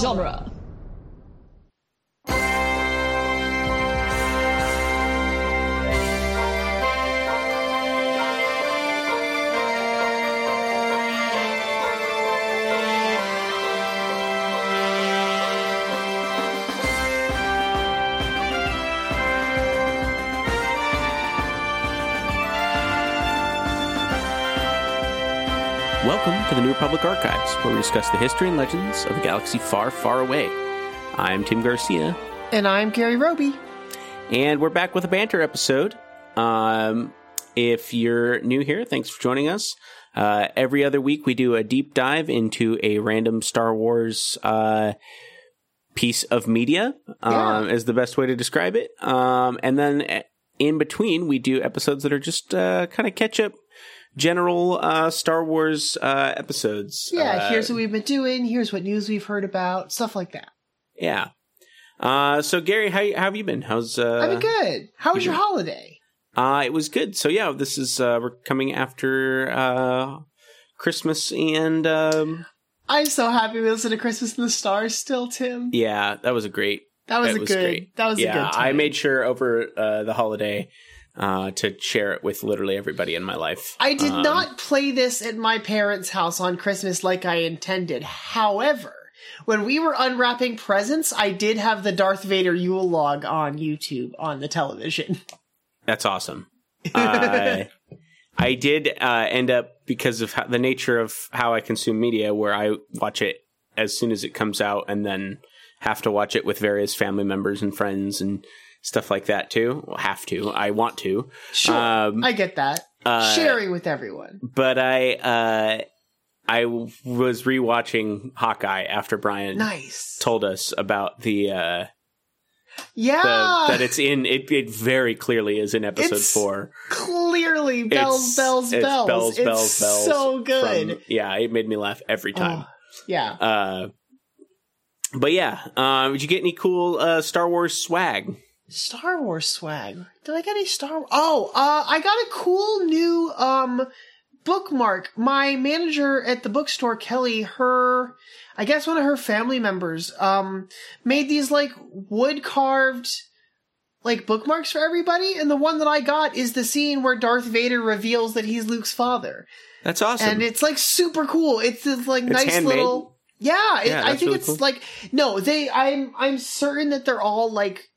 genre. Welcome to the New Republic Archives, where we discuss the history and legends of a galaxy far, far away. I'm Tim Garcia, And I'm Gary Roby. and we're back with a banter episode. Um, if you're new here, thanks for joining us. Uh, every other week, we do a deep dive into a random Star Wars uh, piece of media, um, is the best way to describe it. Um, and then uh, in between, we do episodes that are just uh, kind of catch up. General uh, Star Wars uh, episodes. Yeah, Uh, here's what we've been doing. Here's what news we've heard about. Stuff like that. Yeah. Uh, so Gary, how, how have you been? How's uh? I've been good. How was you your holiday? Uh, it was good. So yeah, this is uh, we're coming after uh Christmas and um I'm so happy we listened to Christmas in the Stars still, Tim. yeah, that was a great. That was That a was good. great. That was yeah, a good. Time. I made sure over uh, the holiday uh to share it with literally everybody in my life. I did Um, not play this at my parents' house on Christmas like I intended. However, when we were unwrapping presents, I did have the Darth Vader Yule log on YouTube on the television. That's awesome. Uh, I did uh, end up because of how, the nature of how I consume media, where I watch it as soon as it comes out, and then have to watch it with various family members and friends and stuff like that too. Well, have to. I want to. Sure, Um, I get that. uh, Sharing with everyone. but I uh, I was rewatching Hawkeye after Brian Nice. told us about the. Uh, Yeah. the, that it's in it, it very clearly is in episode It's four clearly bells, It's- bells, it's bells. bells, it's bells, bells so good. from- yeah, it made me laugh every time. Oh, yeah. Uh, but yeah, um, did you get any cool uh, Star Wars swag? Star Wars swag. Did I get any Star Oh, uh, I got a cool new um bookmark. My manager at the bookstore, Kelly, her I guess one of her family members, um, made these like wood carved like bookmarks for everybody, and the one that I got is the scene where Darth Vader reveals that he's Luke's father. That's awesome. and it's like super cool. It's this like It's nice handmade? little. Yeah, it, Yeah, I think really it's cool. like no, they. I'm I'm certain that they're all like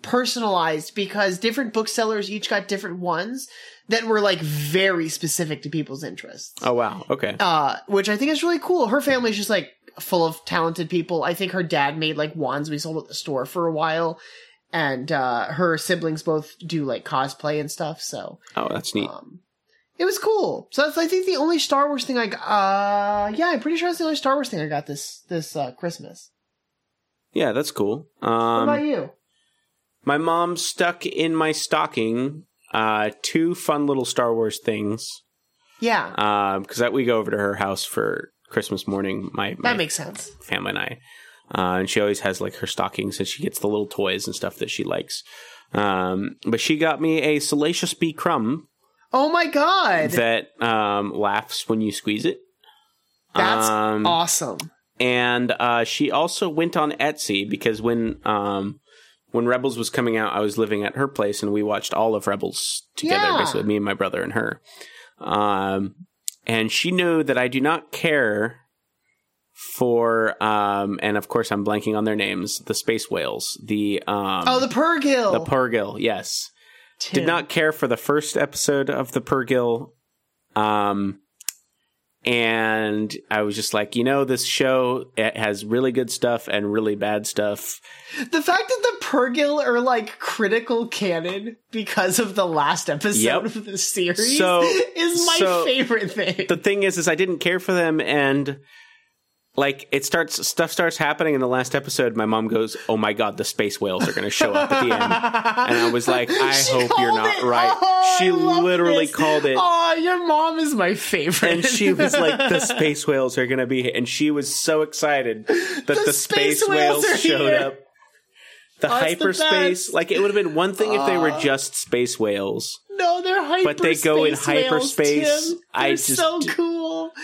personalized because different booksellers each got different ones that were like very specific to people's interests. oh wow, okay. Uh, which I think is really cool. Her family's just like full of talented people. I think her dad made like wands we sold at the store for a while. And uh her siblings both do like cosplay and stuff, so Oh, that's neat. um, it was cool. So that's I think the only Star Wars thing I got. Uh, yeah, I'm pretty sure that's the only Star Wars thing I got this this uh, Christmas. Yeah, that's cool. What Um, about you? My mom stuck in my stocking uh, two fun little Star Wars things Yeah, because that we go over to her house for Christmas morning. My, my that makes sense. family and I. Uh, and she always has like her stockings and she gets the little toys and stuff that she likes. Um, but she got me a Salacious B crumb Oh my god, that um, laughs when you squeeze it. that's um, awesome. And uh, she also went on Etsy because when um, when Rebels was coming out, I was living at her place and we watched all of Rebels together, Yeah. basically me and my brother and her. Um, and she knew that I do not care for um, and of course I'm blanking on their names, the space whales, the um, Oh, the Purrgil. the Purrgil, yes. Tim. Did not care for the first episode of the Purrgil. Um, and I was just like, you know, this show it has really good stuff and really bad stuff. The fact that the Purrgil are like critical canon because of the last episode Yep. of the series So- is my so- favorite thing. The thing is, is I didn't care for them, and like it starts, stuff starts happening in the last episode. My mom goes, "Oh my god, the space whales are going to show up at the end," and I was like, "I She hope you're not it. right." Oh, she literally this. called it. Oh, your mom is my favorite. and she was like, "The space whales are gonna be," here." and she was so excited that the, The space, space whales, whales showed here. up. The it's the hyperspace, like it would have been one thing if they were ah. just space whales, no, they're hyperspace. but they go in whales, hyperspace. Tim. I just so cool.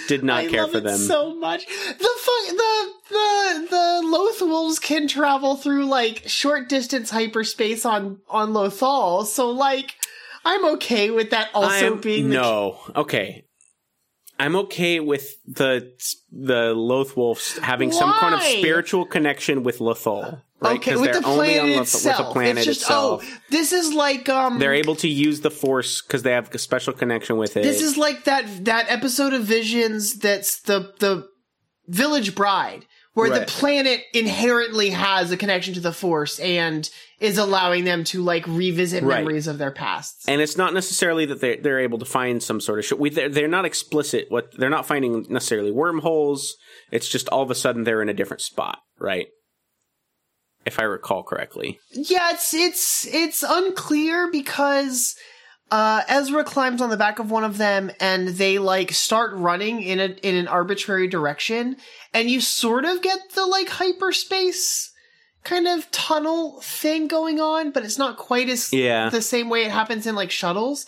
Did not I care love for it them. so much. The the the the Loth wolves can travel through like short distance hyperspace on on Lothal, so like I'm okay with that also I'm, being the no okay. I'm okay with the the Lothwolves having some kind of spiritual connection with Lothal, right? Okay, with the planet Loth- itself. with the planet it's just, itself. Oh, this is like um They're able to use the Force because they have a special connection with it. This is like that that episode of Visions that's the the Village Bride, where the planet inherently has a connection to the Force and is allowing them to like revisit Right. memories of their pasts. and it's not necessarily that they're they're able to find some sort of sh- we they're, they're not explicit what they're not finding necessarily wormholes. It's just all of a sudden they're in a different spot, right? If I recall correctly. Yeah, it's it's it's unclear because uh, Ezra climbs on the back of one of them and they like start running in a in an arbitrary direction, and you sort of get the like hyperspace kind of tunnel thing going on, but it's not quite as Yeah. the same way it happens in like shuttles.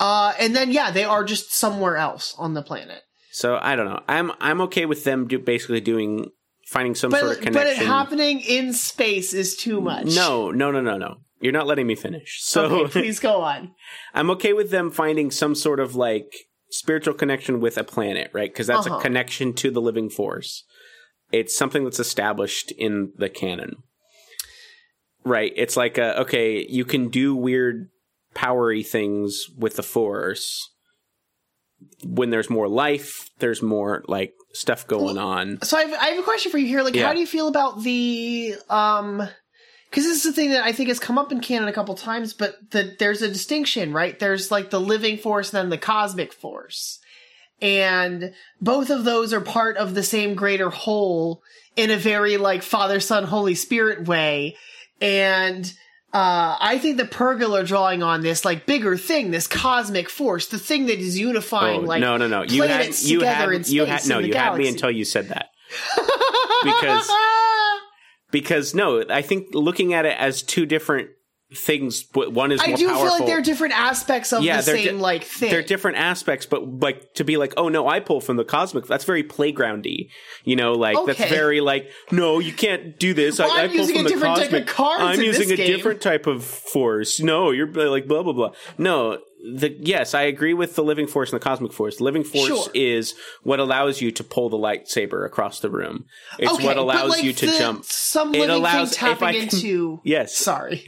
Uh, and then yeah, they are just somewhere else on the planet. So I don't know. I'm I'm okay with them do, basically doing finding some sort of But but it happening in space is too much. no, no, no, no, no. You're not letting me finish. So Okay, please go on. I'm okay with them finding some sort of like spiritual connection with a planet, right? Because that's Uh-huh. a connection to the living force. It's something that's established in the canon. Right. It's like a, okay, you can do weird powery things with the force. When there's more life, there's more like stuff going on. So I have, I have a question for you here. Like, Yeah. how do you feel about the um? Because this is the thing that I think has come up in canon a couple times, but the, there's a distinction, right? There's like the living force and then the cosmic force, and both of those are part of the same greater whole in a very like Father, Son, Holy Spirit way, and. Uh, I think the are drawing on this like bigger thing, this cosmic force, the thing that is unifying Oh, like no, no, no. You had you together had in you space had no, you had me until you said that. Because- because no, I think looking at it as two different things. but One is I do powerful. feel like they're different aspects of Yeah, the same di- like thing. They're different aspects, but like to be like, oh no, I pull from the cosmic. That's very playgroundy. You know, like that's very like, no, you can't do this. Well, I, I I'm pull using from a the different type of cosmic. I'm in using a game. different type of force. No, you're like blah blah blah. No. The, yes, I agree with the living force and the cosmic force. The living force Sure. is what allows you to pull the lightsaber across the room. It's okay, what allows like, you to the- jump. Some It living allows- thing if I tapping can- into. Yes, Sorry.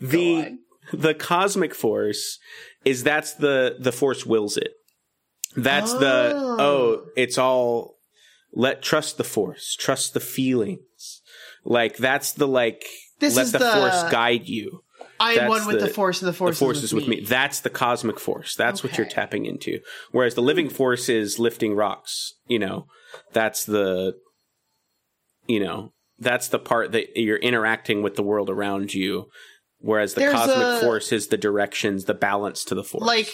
The the cosmic force is that's the the force wills it. That's the Oh. oh it's all let trust the force trust the feelings. Like that's the like This let is the, the- force guide you. I'm That's one with the, the- force, and the force, the force is with me. that's the cosmic force. That's what you're tapping into. Whereas the living force is lifting rocks you know. That's the you know that's the part that you're interacting with the world around you whereas the There's cosmic a- force is the directions the balance to the force Like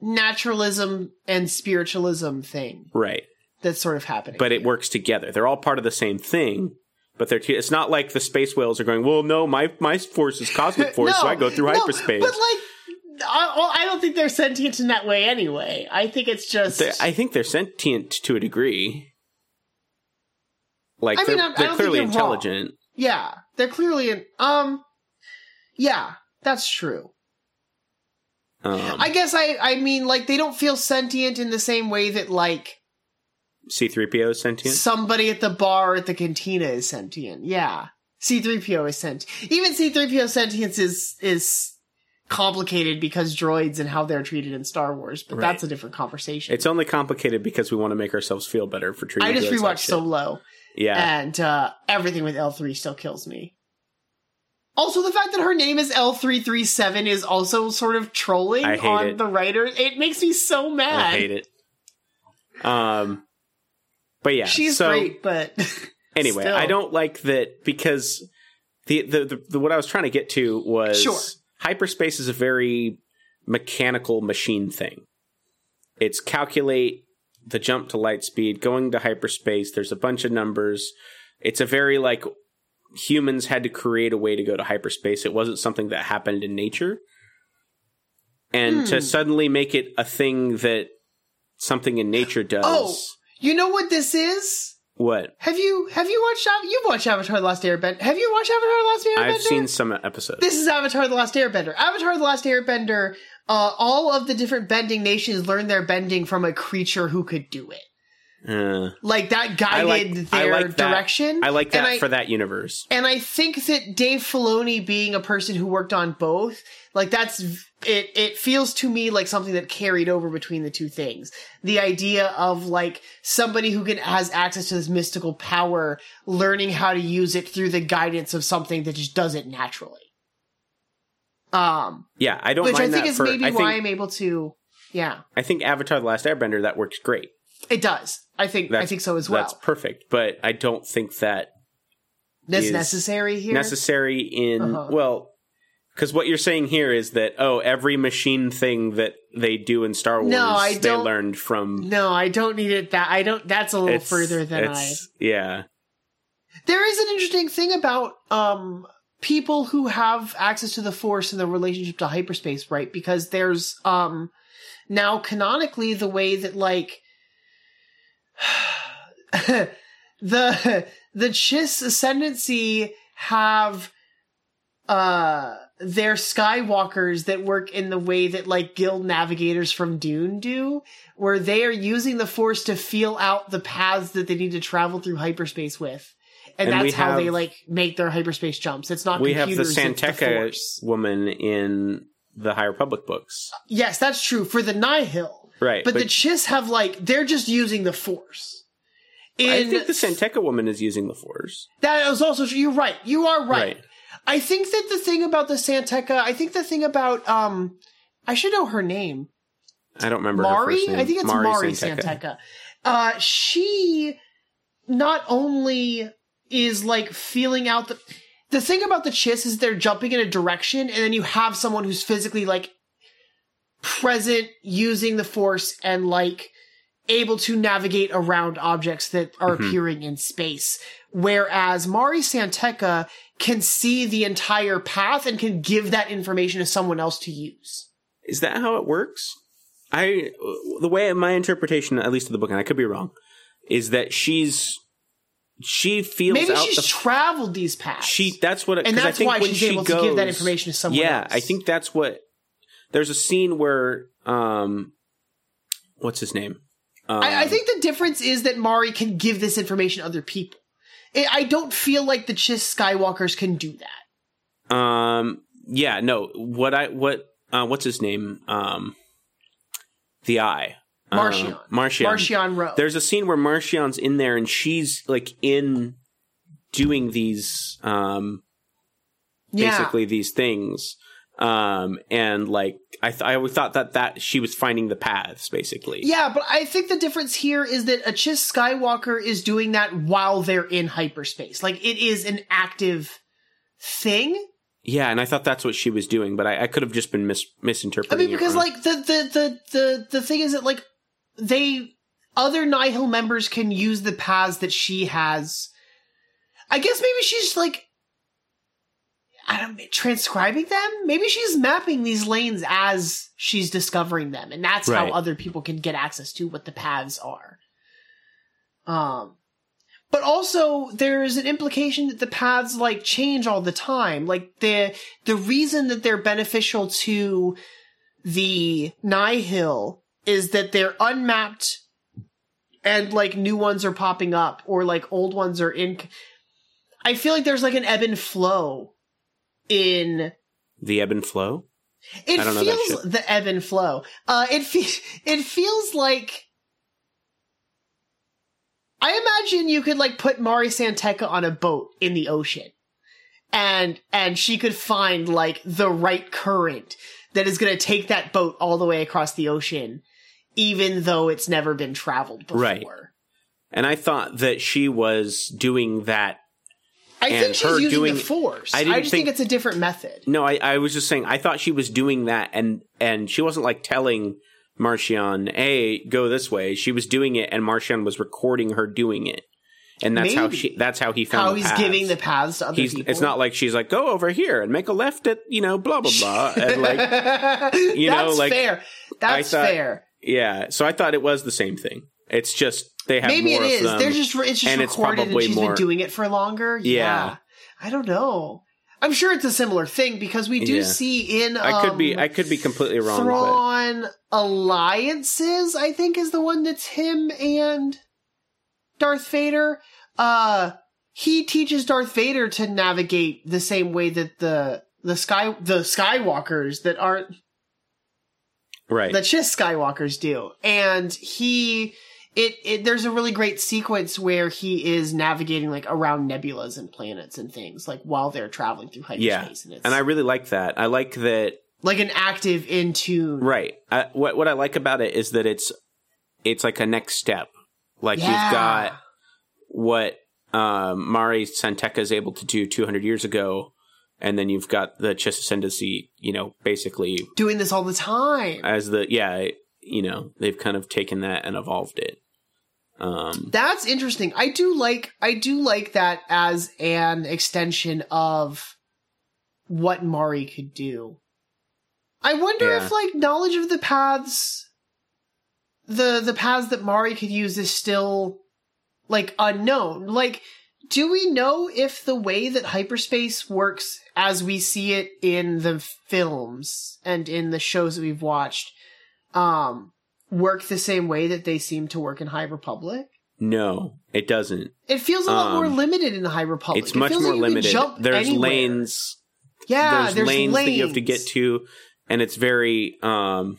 naturalism and spiritualism thing right that's sort of happening. but it works together they're all part of the same thing but they're t- it's not like the space whales are going well no my my force is cosmic force so i go through no, hyperspace But like, I, I don't think they're sentient in that way anyway. I think it's just. I think they're sentient to a degree. Like I mean, they're, I- I they're clearly you're wrong. intelligent. yeah, they're clearly in. Um, yeah, that's true. Um, I guess I I mean like they don't feel sentient in the same way that like C-3PO is sentient. somebody at the bar at the cantina is sentient. Yeah. C3PO is sentient. Even C3PO sentience is is complicated because droids and how they're treated in Star Wars, but Right. that's a different conversation. It's only complicated because we want to make ourselves feel better for treating. I just like rewatched shit. Solo Yeah, and uh everything with L3 still kills me. Also, the fact that her name is L337 is also sort of trolling on it. the writer. It makes me so mad. I hate it. Um, but yeah, She's so great, but anyway, still. I don't like that because the, the the the what I was trying to get to was Sure. hyperspace is a very mechanical machine thing. It's calculate the jump to light speed, going to hyperspace. There's a bunch of numbers. It's a very like humans had to create a way to go to hyperspace. It wasn't something that happened in nature. And Hmm. to suddenly make it a thing that something in nature does. Oh, you know what this is? What? Have you have you watched you've watched Avatar: The Last Airbender? Have you watched Avatar: The Last Airbender? I've seen some episodes. This is Avatar: The Last Airbender. Avatar: The Last Airbender. Uh, all of the different bending nations learned their bending from a creature who could do it. Uh, Like that guided I like, I their like that. direction. I like that I- for that universe. And I think that Dave Filoni being a person who worked on both, like that's it it feels to me like something that carried over between the two things. The idea of like somebody who can has access to this mystical power learning how to use it through the guidance of something that just does it naturally. Um Yeah, I don't which I think is for. maybe I why I'm able to yeah, I think Avatar: The Last Airbender that works great. it does. I think I think so as well. That's perfect, but I don't think that That's is necessary here. necessary in Uh-huh. well because what you're saying here is that oh every machine thing that they do in star wars No, I they don't- learned from no, I don't need it that I don't that's a little further than I yeah There is an interesting thing about um people who have access to the force and the relationship to hyperspace, right? Because there's um now canonically the way that like the the Chiss ascendancy have uh their skywalkers that work in the way that like guild navigators from Dune do, where they are using the force to feel out the paths that they need to travel through hyperspace with. And, And that's how they like make their hyperspace jumps. It's not we have the computers, it's the San Tekka woman in the high republic books Yes, that's true for the Nihil. right But, the Chiss have like they're just using the force. In i think the San Tekka woman is using the force that is also true. You're right. You are right. Right. I think that the thing about the San Tekka, I think the thing about um, I should know her name. i don't remember her Mari. first name. I think it's Mari, San Tekka. Santeca. Uh, she not only is like feeling out the the thing about the Chiss is they're jumping in a direction, and then you have someone who's physically like present, using the Force, and like able to navigate around objects that are Mhm. appearing in space. Whereas Mari San Tekka can see the entire path and can give that information to someone else to use. is that how it works i the way my interpretation at least of the book and i could be wrong is that she's she feels Maybe out she's the traveled these paths. she that's what it, and that's think why when she's she able goes, to give that information to someone yeah else. i think that's what there's a scene where um what's his name um, I, I think the difference is that Mari can give this information to other people. I I don't feel like the Chiss Skywalkers can do that. um yeah no what i what uh what's his name um the eye Uh, Marchion. Marchion Marchion Ro. there's a scene where Marchion's in there and she's like in doing these um yeah. basically these things um and like i th- i always thought that that she was finding the paths basically Yeah, but I think the difference here is that a Chiss Skywalker is doing that while they're in hyperspace. Like it is an active thing. yeah and i thought that's what she was doing but i, I could have just been mis- I misinterpreting mean, because like the, the the the the thing is that like they other Nihil members can use the paths that she has. I guess maybe she's like I don't transcribing them. Maybe she's mapping these lanes as she's discovering them, and that's Right. how other people can get access to what the paths are. Um, but also there's an implication that the paths like change all the time. Like the the reason that they're beneficial to the Nihil is that they're unmapped and like new ones are popping up or like old ones are in I feel like there's like an ebb and flow in the ebb and flow it I don't know that feels the ebb and flow. Uh, it fe- it feels like I imagine you could like put Mari San Tekka on a boat in the ocean, and and she could find like the right current that is going to take that boat all the way across the ocean, even though it's never been traveled before. Right. and i thought that she was doing that I And think she's her using doing- the force. I I, just think, think- it's a different method. no I, I was just saying i thought she was doing that and and she wasn't like telling Marchion hey go this way she was doing it and Marchion was recording her doing it and that's how she that's how he found How he's paths. giving the paths to other He's, people. it's not like she's like go over here and make a left at you know blah blah blah and like you know, That's like, fair. That's thought- fair. Yeah, so I thought it was the same thing. It's just they have Maybe more it them. They're just it's just and it's recorded and she's more- been doing it for longer. Yeah. I don't know. I'm sure it's a similar thing because we do Yeah. see in um, I could be I could be completely wrong, but Thrawn Alliances, I think is the one that's him and Darth Vader. Uh he teaches Darth Vader to navigate the same way that the the sky the Skywalkers that aren't right. that just Skywalkers do. And he it, it there's a really great sequence where he is navigating like around nebulas and planets and things like while they're traveling through hyperspace Yeah. and and I really like that. I like that like an active in tune. Right. I, what what I like about it is that it's it's like a next step. Like Yeah. you've got what um, Mari San Tekka is able to do 200 years ago, and then you've got the Chiss Ascendancy, you know, basically doing this all the time. as the yeah, you know, they've kind of taken that and evolved it. Um, That's interesting. I do like I do like that as an extension of what Mari could do. I wonder Yeah. if like knowledge of the paths the the paths that Mari could use is still like unknown. Like do we know if the way that hyperspace works as we see it in the films and in the shows that we've watched um work the same way that they seem to work in High Republic? no, it doesn't. It feels a lot Um, more limited in the High Republic. It's It much more like limited. There's anywhere. lanes. Yeah, there's, lanes, that you have to get to, and it's very um,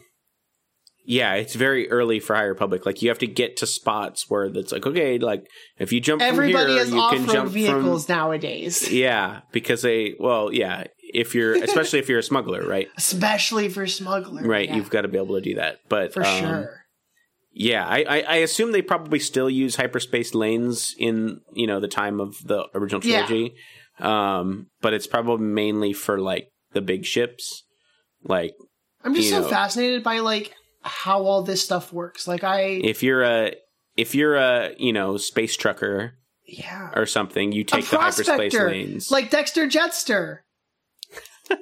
yeah, it's very early for High Republic. Like you have to get to spots where it's like okay, like if you jump Everybody from here, has you can jump vehicles from nowadays, yeah, because they well yeah, if you're especially if you're a smuggler, right? especially for smugglers. Right, yeah, you've got to be able to do that. But for um, sure. Yeah, I, I, I assume they probably still use hyperspace lanes in you know the time of the original Yeah. trilogy, um, but it's probably mainly for like the big ships, like I'm just so know- fascinated by like how all this stuff works. Like I, if you're a if you're a you know space trucker yeah, or something, you take the hyperspace lanes. like Dexter Jettster.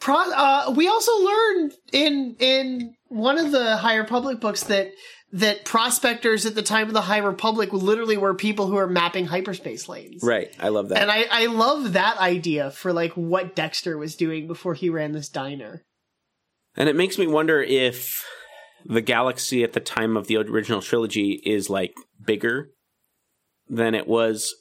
Pro, uh, we also learned in in one of the High Republic books that that prospectors at the time of the High Republic literally were people who are mapping hyperspace lanes. right, I love that. And I, I love that idea for like what Dexter was doing before he ran this diner. And it makes me wonder if the galaxy at the time of the original trilogy is like bigger than it was.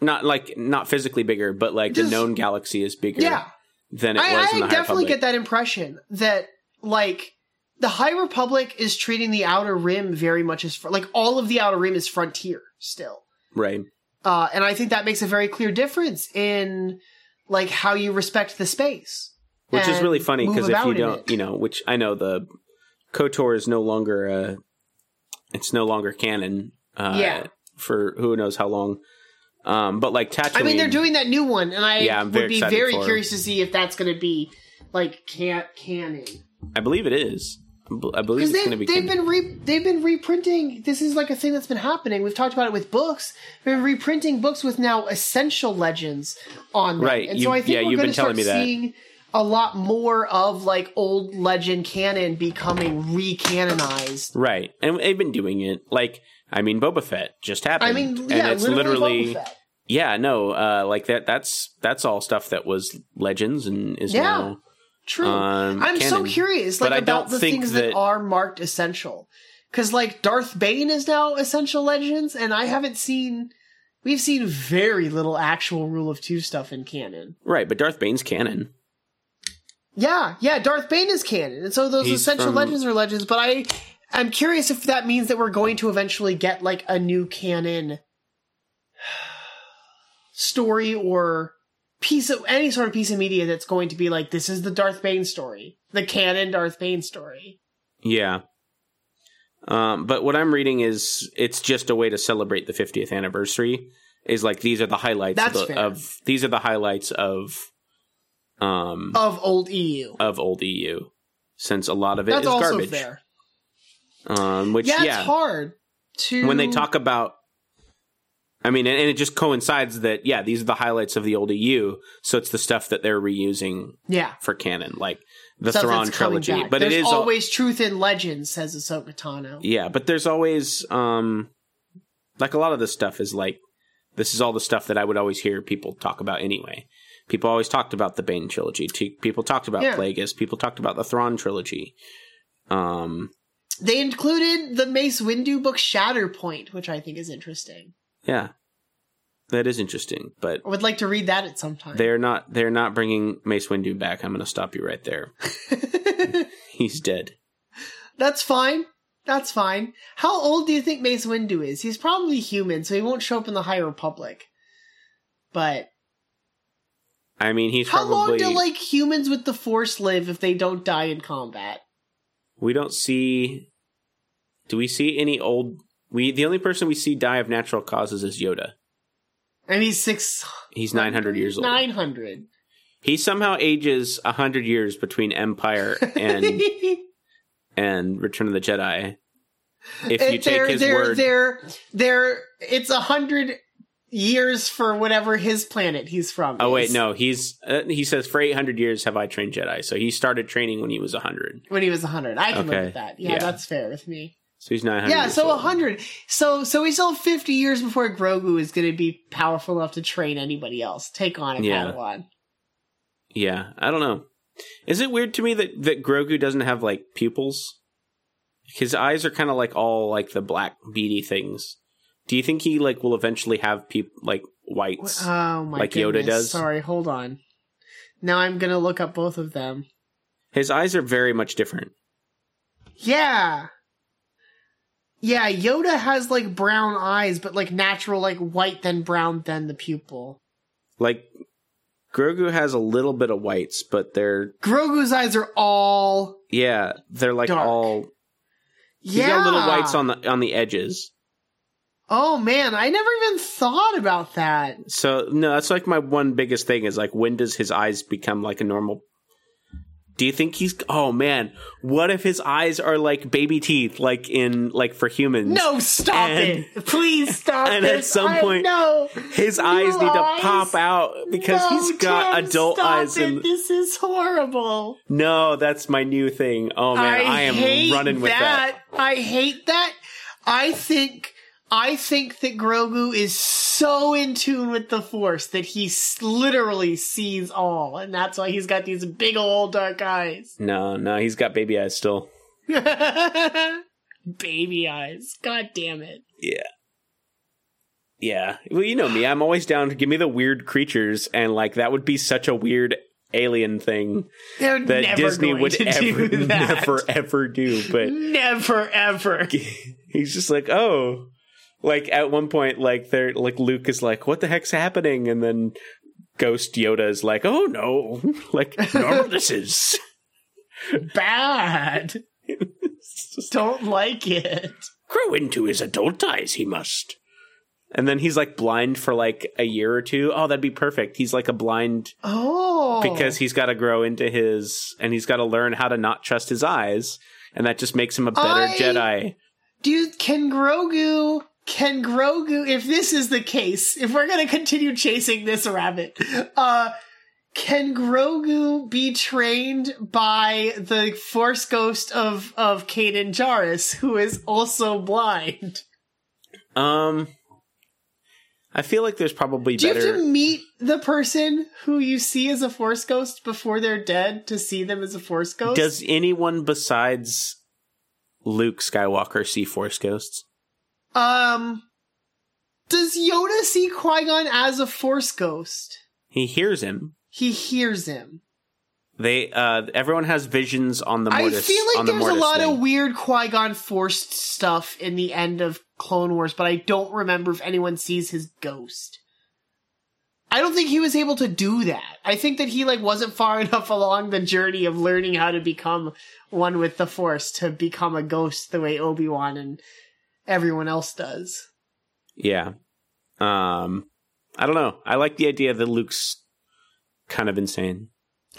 Not like not physically bigger, but like Just- the known galaxy is bigger Yeah, than it I, was in I definitely get that impression that like the High Republic is treating the Outer Rim very much as fr- like all of the Outer Rim is frontier still, Right. uh, and I think that makes a very clear difference in like how you respect the space. Which is really funny because if you don't, it. you know, which I know the KOTOR is no longer uh it's no longer canon uh Yeah. for who knows how long. Um but like Tatooine I mean, they're doing that new one, and I Yeah, would be very curious to see if that's going to be like can- canon. I believe it is. I believe it's going to be they've canon. been re- they've been reprinting this is like a thing that's been happening we've talked about it with books they've been reprinting books with now essential legends on them Right, and you- so i think yeah, we're you've going been to start telling me that. A lot more of like old legend canon becoming re-canonized Right. And they've been doing it. Like I mean Boba Fett just happened. i mean and yeah it's literally, literally. Yeah, no, uh like that that's that's all stuff that was legends and is Yeah. now true um, i'm so curious like But I about don't the think things that- that are marked essential because like darth bane is now essential legends and i haven't seen we've seen very little actual rule of two stuff in canon Right, but Darth Bane's canon. Yeah, yeah, Darth Bane is canon, and so those He's essential from- legends are legends. But I, I'm curious if that means that we're going to eventually get like a new canon story or piece of any sort of piece of media that's going to be like this is the Darth Bane story, the canon Darth Bane story. Yeah. Um, but what I'm reading is it's just a way to celebrate the 50th anniversary. Is like these are the highlights That's of, the, fair. of these are the highlights of um Of old EU, of old EU since a lot of it that's is also garbage. fair. Um, which Yeah, yeah, it's hard to when they talk about I mean, and, and it just coincides that yeah, these are the highlights of the old EU, so it's the stuff that they're reusing Yeah, for canon. Like the Stuff Thrawn trilogy, but There's it is al- always truth in legend, says Ahsoka Tano. yeah, but there's always um like a lot of this stuff is like this is all the stuff that I would always hear people talk about anyway. People always talked about the Bane trilogy. People talked about Yeah. Plagueis. People talked about the Thrawn trilogy. Um, They included the Mace Windu book Shatterpoint, which I think is interesting. yeah, that is interesting. But I would like to read that at some time. they're not they're not bringing Mace Windu back. I'm going to stop you right there. He's dead. That's fine. That's fine. How old do you think Mace Windu is? He's probably human, so he won't show up in the High Republic. But I mean, he's how long do like humans with the Force live if they don't die in combat? we don't see. Do we see any old? We the only person we see die of natural causes is Yoda. And he's six. He's 900 years old. Nine hundred. He somehow ages 100 years between Empire and and Return of the Jedi. If you take his they're, word, They're, they're, it's a hundred years for whatever his planet he's from. oh wait, no, he's uh, he says for 800 years have I trained Jedi. So he started training when he was 100. When he was a hundred, I can Okay. live with that. Yeah, Yeah. that's fair with me. So he's 900. Yeah, so a old. hundred. So, so we still fifty years before Grogu is going to be powerful enough to train anybody else, take on a Yeah. Padawan. Yeah, I don't know. Is it weird to me that that Grogu doesn't have like pupils? His eyes are kind of like all like the black beady things. Do you think he like will eventually have peop like whites? Oh my Like Yoda goodness. does? Sorry, hold on. Now I'm gonna look up both of them. His eyes are very much different. Yeah. Yeah, Yoda has like brown eyes, but like natural, like white, then brown, then the pupil. Like Grogu has a little bit of whites, but they're Grogu's eyes are all yeah, they're like Dark. all he's yeah. got little whites on the on the edges. Oh man, I never even thought about that. So no, that's like my one biggest thing is like when does his eyes become like a normal do you think he's oh man, what if his eyes are like baby teeth like in like for humans? No, stop And- it! Please stop and at some I- point, no, His New eyes need to pop out because No, he's got Tim, adult eyes it. and This is horrible. No, that's my new thing. Oh man, I, am hate running with that. I hate that. I think I think that Grogu is so in tune with the Force that he literally sees all, and that's why he's got these big old dark eyes. No, no, he's got baby eyes still. Baby eyes. God damn it. Yeah. Yeah. Well, you know me. I'm always down to give me the weird creatures, and like that would be such a weird alien thing They're that Disney would ever, never, ever do. But Never ever. he's just like, oh, like at one point, like they're like Luke is like, what the heck's happening? And then Ghost Yoda is like, oh no, like normal this is. Bad. Don't like it. grow into his adult eyes he must and then he's like blind for like a year or two oh that'd be perfect he's like a blind Oh. because he's got to grow into his and he's got to learn how to not trust his eyes and that just makes him a better I- jedi Dude, can Grogu can Grogu if this is the case, if we're gonna continue chasing this rabbit, uh can Grogu be trained by the force ghost of of Kanan Jarrus, who is also blind? um i feel like there's probably Do you have to meet the person who you see as a force ghost before they're dead to see them as a force ghost? does anyone besides luke skywalker see force ghosts um does Yoda see Qui-Gon as a force ghost? he hears him He hears him. they uh everyone has visions on the mortis I feel like the there's a lot thing. of weird Qui Gon forced stuff in the end of Clone Wars, but I don't remember if anyone sees his ghost. I don't think he was able to do that. I think that he like wasn't far enough along the journey of learning how to become one with the Force to become a ghost the way Obi Wan and everyone else does. Yeah. Um I don't know. I like the idea that Luke's kind of insane.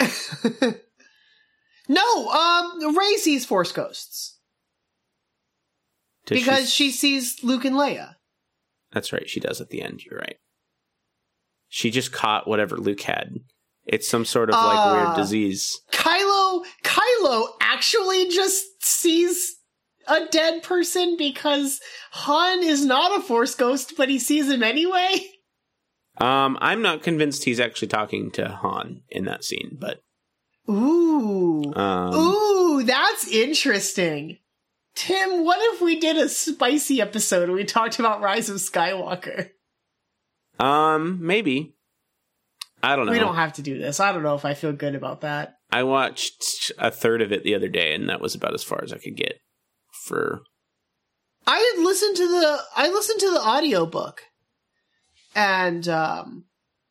no, um, Rey sees Force ghosts Does because she sees Luke and Leia. That's right, she does at the end, you're right. She just caught whatever Luke had It's some sort of like weird Uh, disease. Kylo Kylo actually just sees a dead person because Han is not a force ghost, but he sees him anyway. Um, I'm not convinced he's actually talking to Han in that scene, but Ooh. um, Ooh, that's interesting. Tim, what if we did a spicy episode and we talked about Rise of Skywalker? um, maybe. I don't know. We don't have to do this. I don't know if I feel good about that. I watched a third of it the other day, and that was about as far as I could get for. I had listened to the I listened to the audiobook. And um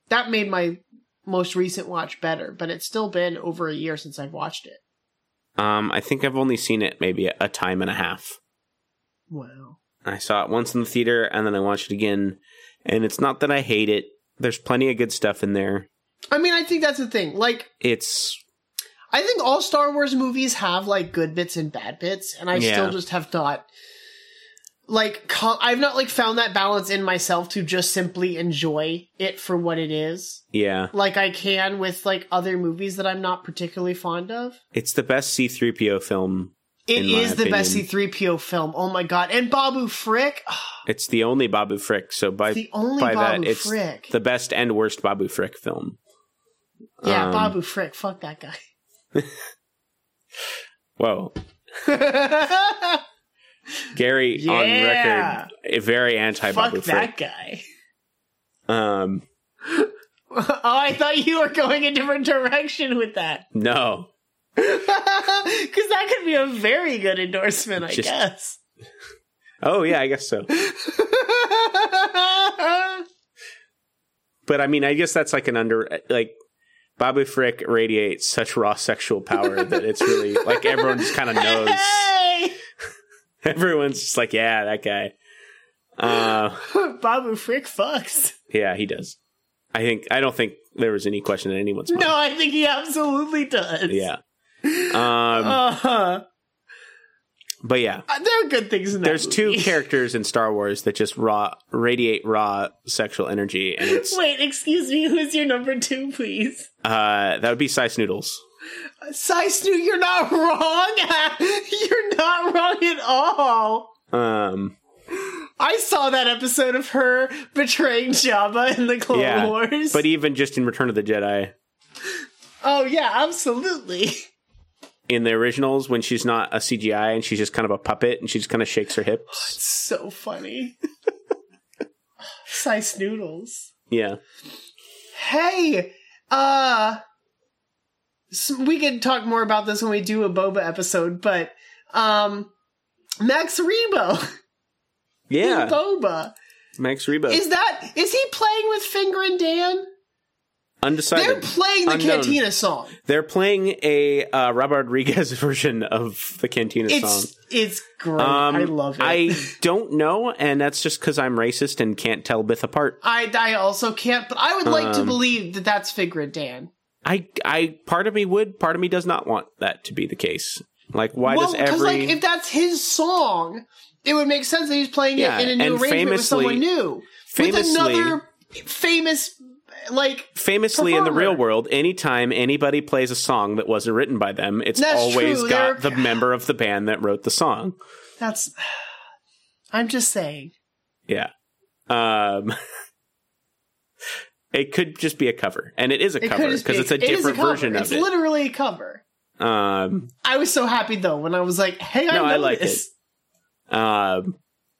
that made my most recent watch better, but it's still been over a year since I've watched it. Um, I think I've only seen it maybe a time and a half. Wow. I saw it once in the theater, and then I watched it again. And it's not that I hate it. There's plenty of good stuff in there. I mean, I think that's the thing. Like It's I think all Star Wars movies have like good bits and bad bits, and I Yeah. still just have not like co- I've not like found that balance in myself to just simply enjoy it for what it is, yeah, like I can with like other movies that I'm not particularly fond of. it's the best C-3PO film. It is In my is the best. C3PO film. Oh my god! And Babu Frick, It's the only Babu Frick. So by the only by Babu that, it's Frick. the best and worst Babu Frick film. yeah, um, Babu Frick. Fuck that guy. Whoa, Gary on record, a very anti Fuck Babu that Frick. guy. Um, oh, I thought you were going a different direction with that. no, Because that could be a very good endorsement, I Just- guess. oh yeah, I guess so. But I mean, I guess that's like an under like Babu Frick radiates such raw sexual power that it's really like everyone just kind of knows. Hey! Everyone's just like, yeah, that guy. Uh, Babu Frick fucks. yeah, he does. I think I don't think there was any question in anyone's mind. No, I think he absolutely does. Yeah. Um, Uh-huh. but yeah, Uh, there are good things in that there's two characters in Star Wars that just raw radiate raw sexual energy, and it's Wait, excuse me, who's your number two, please? Uh, that would be Sy Snootles. Sai Snu, you're not wrong. you're not wrong at all. Um, I saw that episode of her betraying Jabba in the Clone yeah, Wars. but even just in Return of the Jedi, oh yeah, absolutely. in the originals, when she's not a CGI and she's just kind of a puppet and she just kind of shakes her hips. It's So funny. Sy Snootles. Yeah, Hey, uh, we can talk more about this when we do a Boba episode, but um, Max Rebo yeah. Boba Max Rebo, is that is he playing with Figrin D'an? Undecided. They're playing the Unknown. Cantina song. They're playing a uh, Rob Rodriguez version of the Cantina It's song. it's great. Um, I love it. I don't know, and that's just because I'm racist and can't tell Bith apart. I, I also can't, but I would like to Um, believe that that's Figrin D'an. I, I, part of me would, part of me does not want that to be the case. Like, why well, does every? like if that's his song, it would make sense that he's playing Yeah, it in a new arrangement with someone new, famously- with another famous like. Famously, in the real world, anytime anybody plays a song that wasn't written by them, it's That's always true, got they're- the member of the band that wrote the song. That's. I'm just saying. Yeah. Um, it could just be a cover, and it is a It cover be because it's a it different cover. version It's of it. It's literally a cover. Um, I was so happy though when I was like, "Hey, I No, know I like this. um,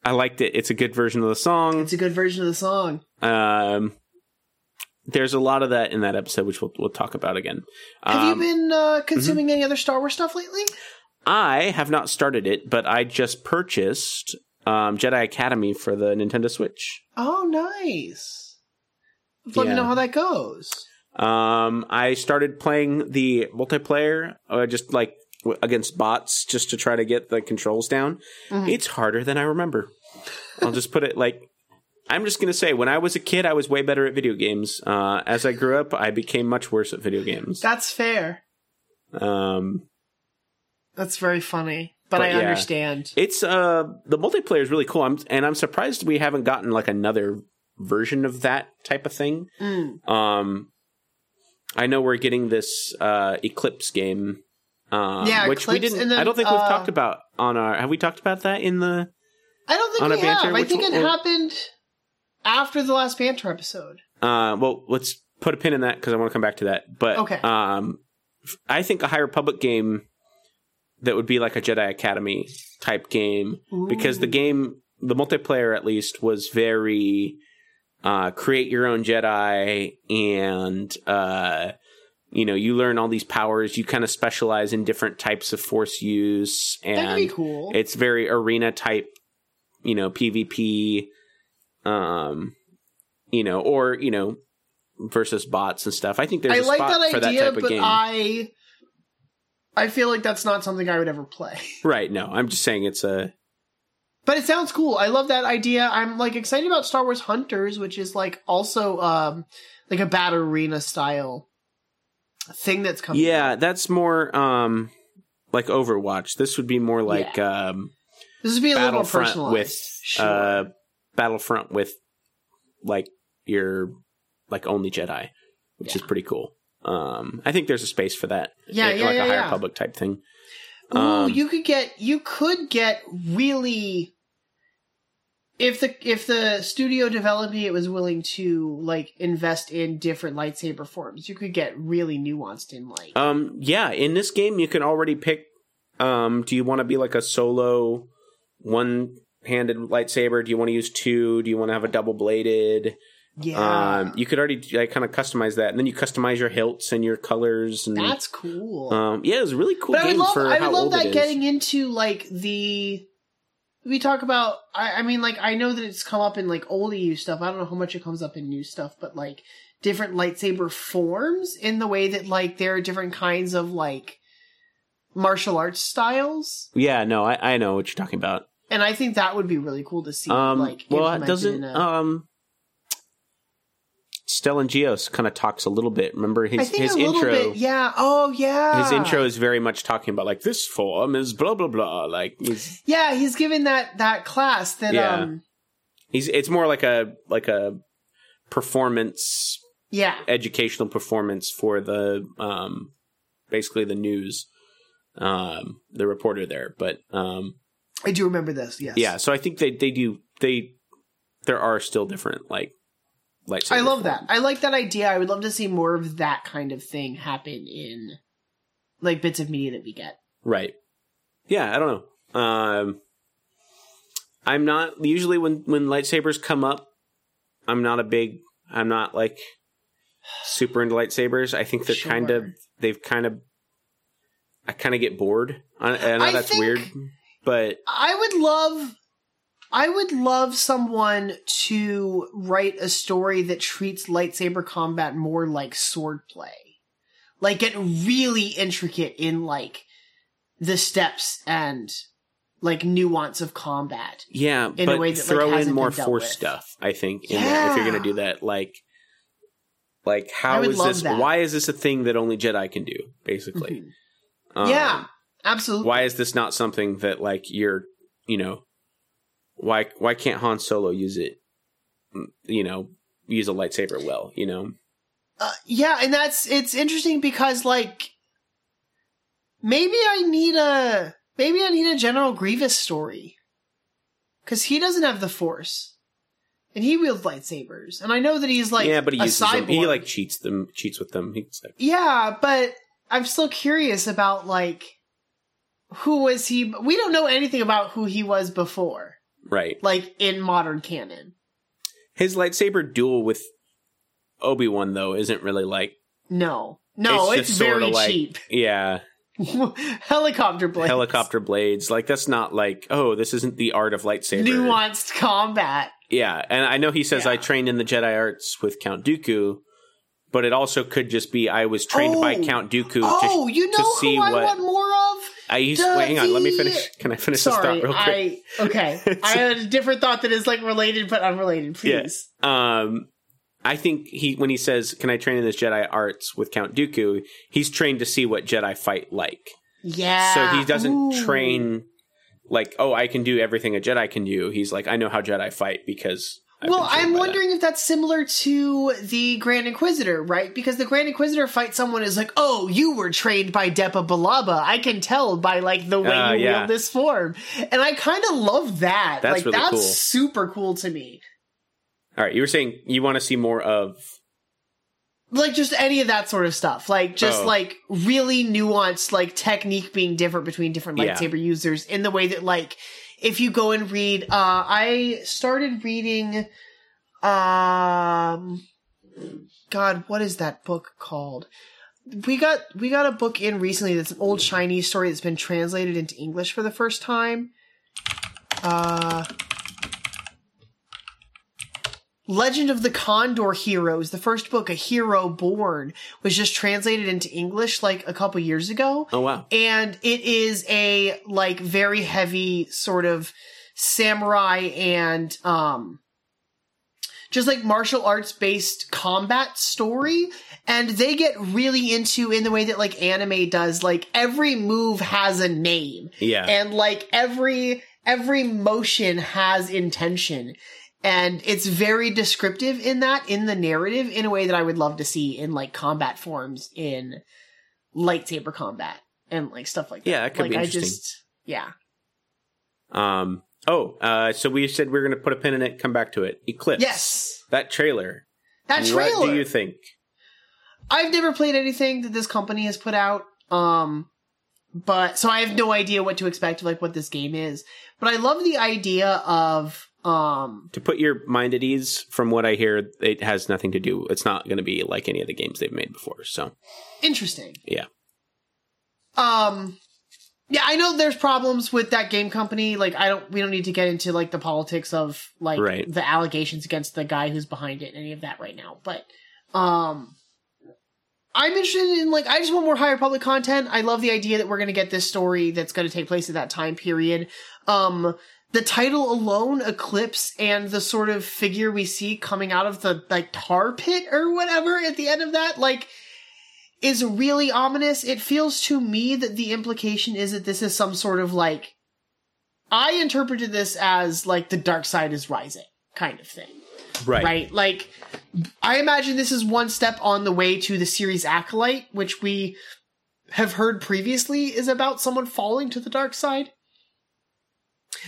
I liked it. It's a good version of the song. It's a good version of the song." Um, there's a lot of that in that episode, which we'll we'll talk about again. Have Um, you been uh, consuming any other Star Wars stuff lately? I have not started it, but I just purchased um, Jedi Academy for the Nintendo Switch. Oh, nice. Let me know how that goes. Um, I started playing the multiplayer, uh, just like w- against bots, just to try to get the controls down. Mhm. It's harder than I remember. I'll just put it like. I'm just gonna say, when I was a kid, I was way better at video games. Uh, as I grew up, I became much worse at video games. That's fair. Um, That's very funny, but, But I yeah. understand. it's uh, the multiplayer is really cool. I'm, and I'm surprised we haven't gotten like another version of that type of thing. Mm. Um, I know we're getting this uh, Eclipse game. Um, Yeah, which we didn't. then, I don't think we've uh, talked about on our. Have we talked about that in the? I don't think On we banter, have. I think it happened after the last banter episode. Uh, well, let's put a pin in that because I want to come back to that. But Okay. um, I think a High Republic game that would be like a Jedi Academy type game because the game, the multiplayer at least, was very uh, create your own Jedi, and uh, you know you learn all these powers. You kind of specialize in different types of Force use, that could be and cool. it's very arena type, you know, PvP, um, you know, or you know, versus bots and stuff. I think there's I a like spot that for that idea, of but. I I feel like that's not something I would ever play. Right? No, I'm just saying it's a But it sounds cool. I love that idea. I'm like excited about Star Wars Hunters, which is like also um like a battle arena style thing that's coming. yeah. That's more um like Overwatch. This would be more like um This would be a little more personalized. with sure. uh Battlefront with like your like only Jedi, which is pretty cool. Um, I think there's a space for that. Yeah, Like yeah, a higher yeah. public type thing. Ooh, um, you could get you could get really if the if the studio developing it was willing to like invest in different lightsaber forms, you could get really nuanced in like Um, yeah, in this game you can already pick. Um, do you want to be like a solo, one-handed lightsaber? Do you want to use two? Do you want to have a double-bladed? yeah. Um, you could already like, kind of customize that, and then you customize your hilts and your colors. And that's cool. um, yeah, it was really cool but I would love I would love that getting into like the we talk about I, I mean like I know that it's come up in like old EU stuff. I don't know how much it comes up in new stuff, but like different lightsaber forms in the way that like there are different kinds of like martial arts styles. yeah, no, I, I know what you're talking about. And I think that would be really cool to see Um, like well, it doesn't a- um. Stellan Gios kind of talks a little bit. Remember his I think his a intro. bit yeah. Oh yeah. His intro is very much talking about like this form is blah blah blah. Like he's Yeah, he's given that that class that Yeah. um he's it's more like a like a performance yeah. educational performance for the um basically the news um the reporter there but um I do remember this. Yes. yeah so i think they they do they there are still different like lightsaber I love that. I like that idea. I would love to see more of that kind of thing happen in like bits of media that we get. right yeah i don't know um i'm not usually when when lightsabers come up i'm not a big i'm not like super into lightsabers i think they're kind of they've kind of i kind of get bored I, I know I that's think- weird but I would love I would love someone to write a story that treats lightsaber combat more like swordplay. Like get really intricate in like the steps and like nuance of combat. Yeah, in a but way that, like, throw in more force with. stuff. I think in there, if you're going to do that, like, like how is this? that. Why is this a thing that only Jedi can do? Basically, Um, yeah, absolutely. Why is this not something that like you're, you know, why why can't Han Solo use it? mm, You know, use a lightsaber well. You know, Uh, yeah, and that's it's interesting because like maybe I need a maybe I need a General Grievous story because he doesn't have the Force and he wields lightsabers, and I know that he's like yeah, but he a uses cyborg. them. He like cheats them, cheats with them. Like, yeah, but I'm still curious about like who was he? We don't know anything about who he was before, right. like in modern canon. His lightsaber duel with Obi Wan though isn't really like No, no, It's it's, very like- cheap. yeah. Helicopter blades, helicopter blades. Like that's not like oh, this isn't the art of lightsaber. nuanced combat. Yeah, and I know he says Yeah. I trained in the Jedi arts with Count Dooku, but it also could just be I was trained by Oh. Count Dooku. Oh, to, you know to who see I what want more? I used. the- Wait, hang on. Let me finish. Can I finish Sorry, this thought real quick? I okay. I had a different thought that is like related but unrelated. Please. Um, I think he when he says, "Can I train in this Jedi arts with Count Dooku?" He's trained to see what Jedi fight like. Yeah. so he doesn't Ooh. train like, "Oh, I can do everything a Jedi can do." He's like, "I know how Jedi fight because I've well, I'm by that. wondering if that's similar to the Grand Inquisitor, right? Because the Grand Inquisitor fights someone is like, "Oh, you were trained by Depa Billaba. I can tell by like the way Uh, you yeah. wield this form." And I kind of love that. That's like really that's cool. super cool to me. All right, you were saying you want to see more of Like just any of that sort of stuff. Like just Oh. like really nuanced like technique being different between different Yeah. lightsaber users in the way that like if you go and read uh I started reading um God, what is that book called? We got we got a book in recently that's an old Chinese story that's been translated into English for the first time. Uh Legend of the Condor Heroes, the first book, A Hero Born, was just translated into English like a couple years ago. Oh wow. And it is a like very heavy sort of samurai and um just like martial arts based combat story and they get really into in the way that like anime does like every move has a name Yeah. and like every every motion has intention and it's very descriptive in that in the narrative in a way that i would love to see in like combat forms in lightsaber combat and like stuff like that Yeah, that could like be i interesting. just yeah um oh, uh so we said we are going to put a pin in it, come back to it. Eclipse. yes That trailer. that trailer What do you think? i've never played anything that this company has put out um but so i have no idea what to expect like what this game is but i love the idea of um To put your mind at ease, from what I hear, it has nothing to do. It's not going to be like any of the games they've made before. So interesting Yeah. Um yeah, I know there's problems with that game company. Like I don't we don't need to get into like the politics of like Right. the allegations against the guy who's behind it and any of that right now. But um I'm interested in like I just want more High Republic content. I love the idea that we're going to get this story that's going to take place at that time period. Um the title alone, Eclipse, and the sort of figure we see coming out of the like tar pit or whatever at the end of that, like is really ominous. It feels to me that the implication is that this is some sort of like I interpreted this as like the dark side is rising kind of thing. right, Right? Like I imagine this is one step on the way to the series Acolyte, which we have heard previously is about someone falling to the dark side.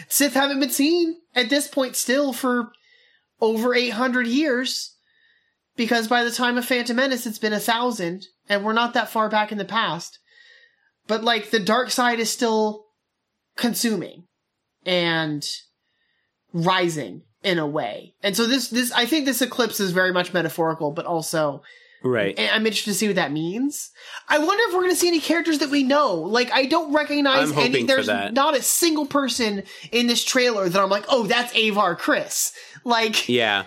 Sith haven't been seen at this point still for over 800 years because by the time of Phantom Menace it's been a thousand and we're not that far back in the past. But like the dark side is still consuming and rising in a way. And so this this I think this eclipse is very much metaphorical but also right. and I'm interested to see what that means. I wonder if we're going to see any characters that we know. Like, I don't recognize any. There's not a single person in this trailer that I'm like, oh, that's Avar Kriss. Like, Yeah.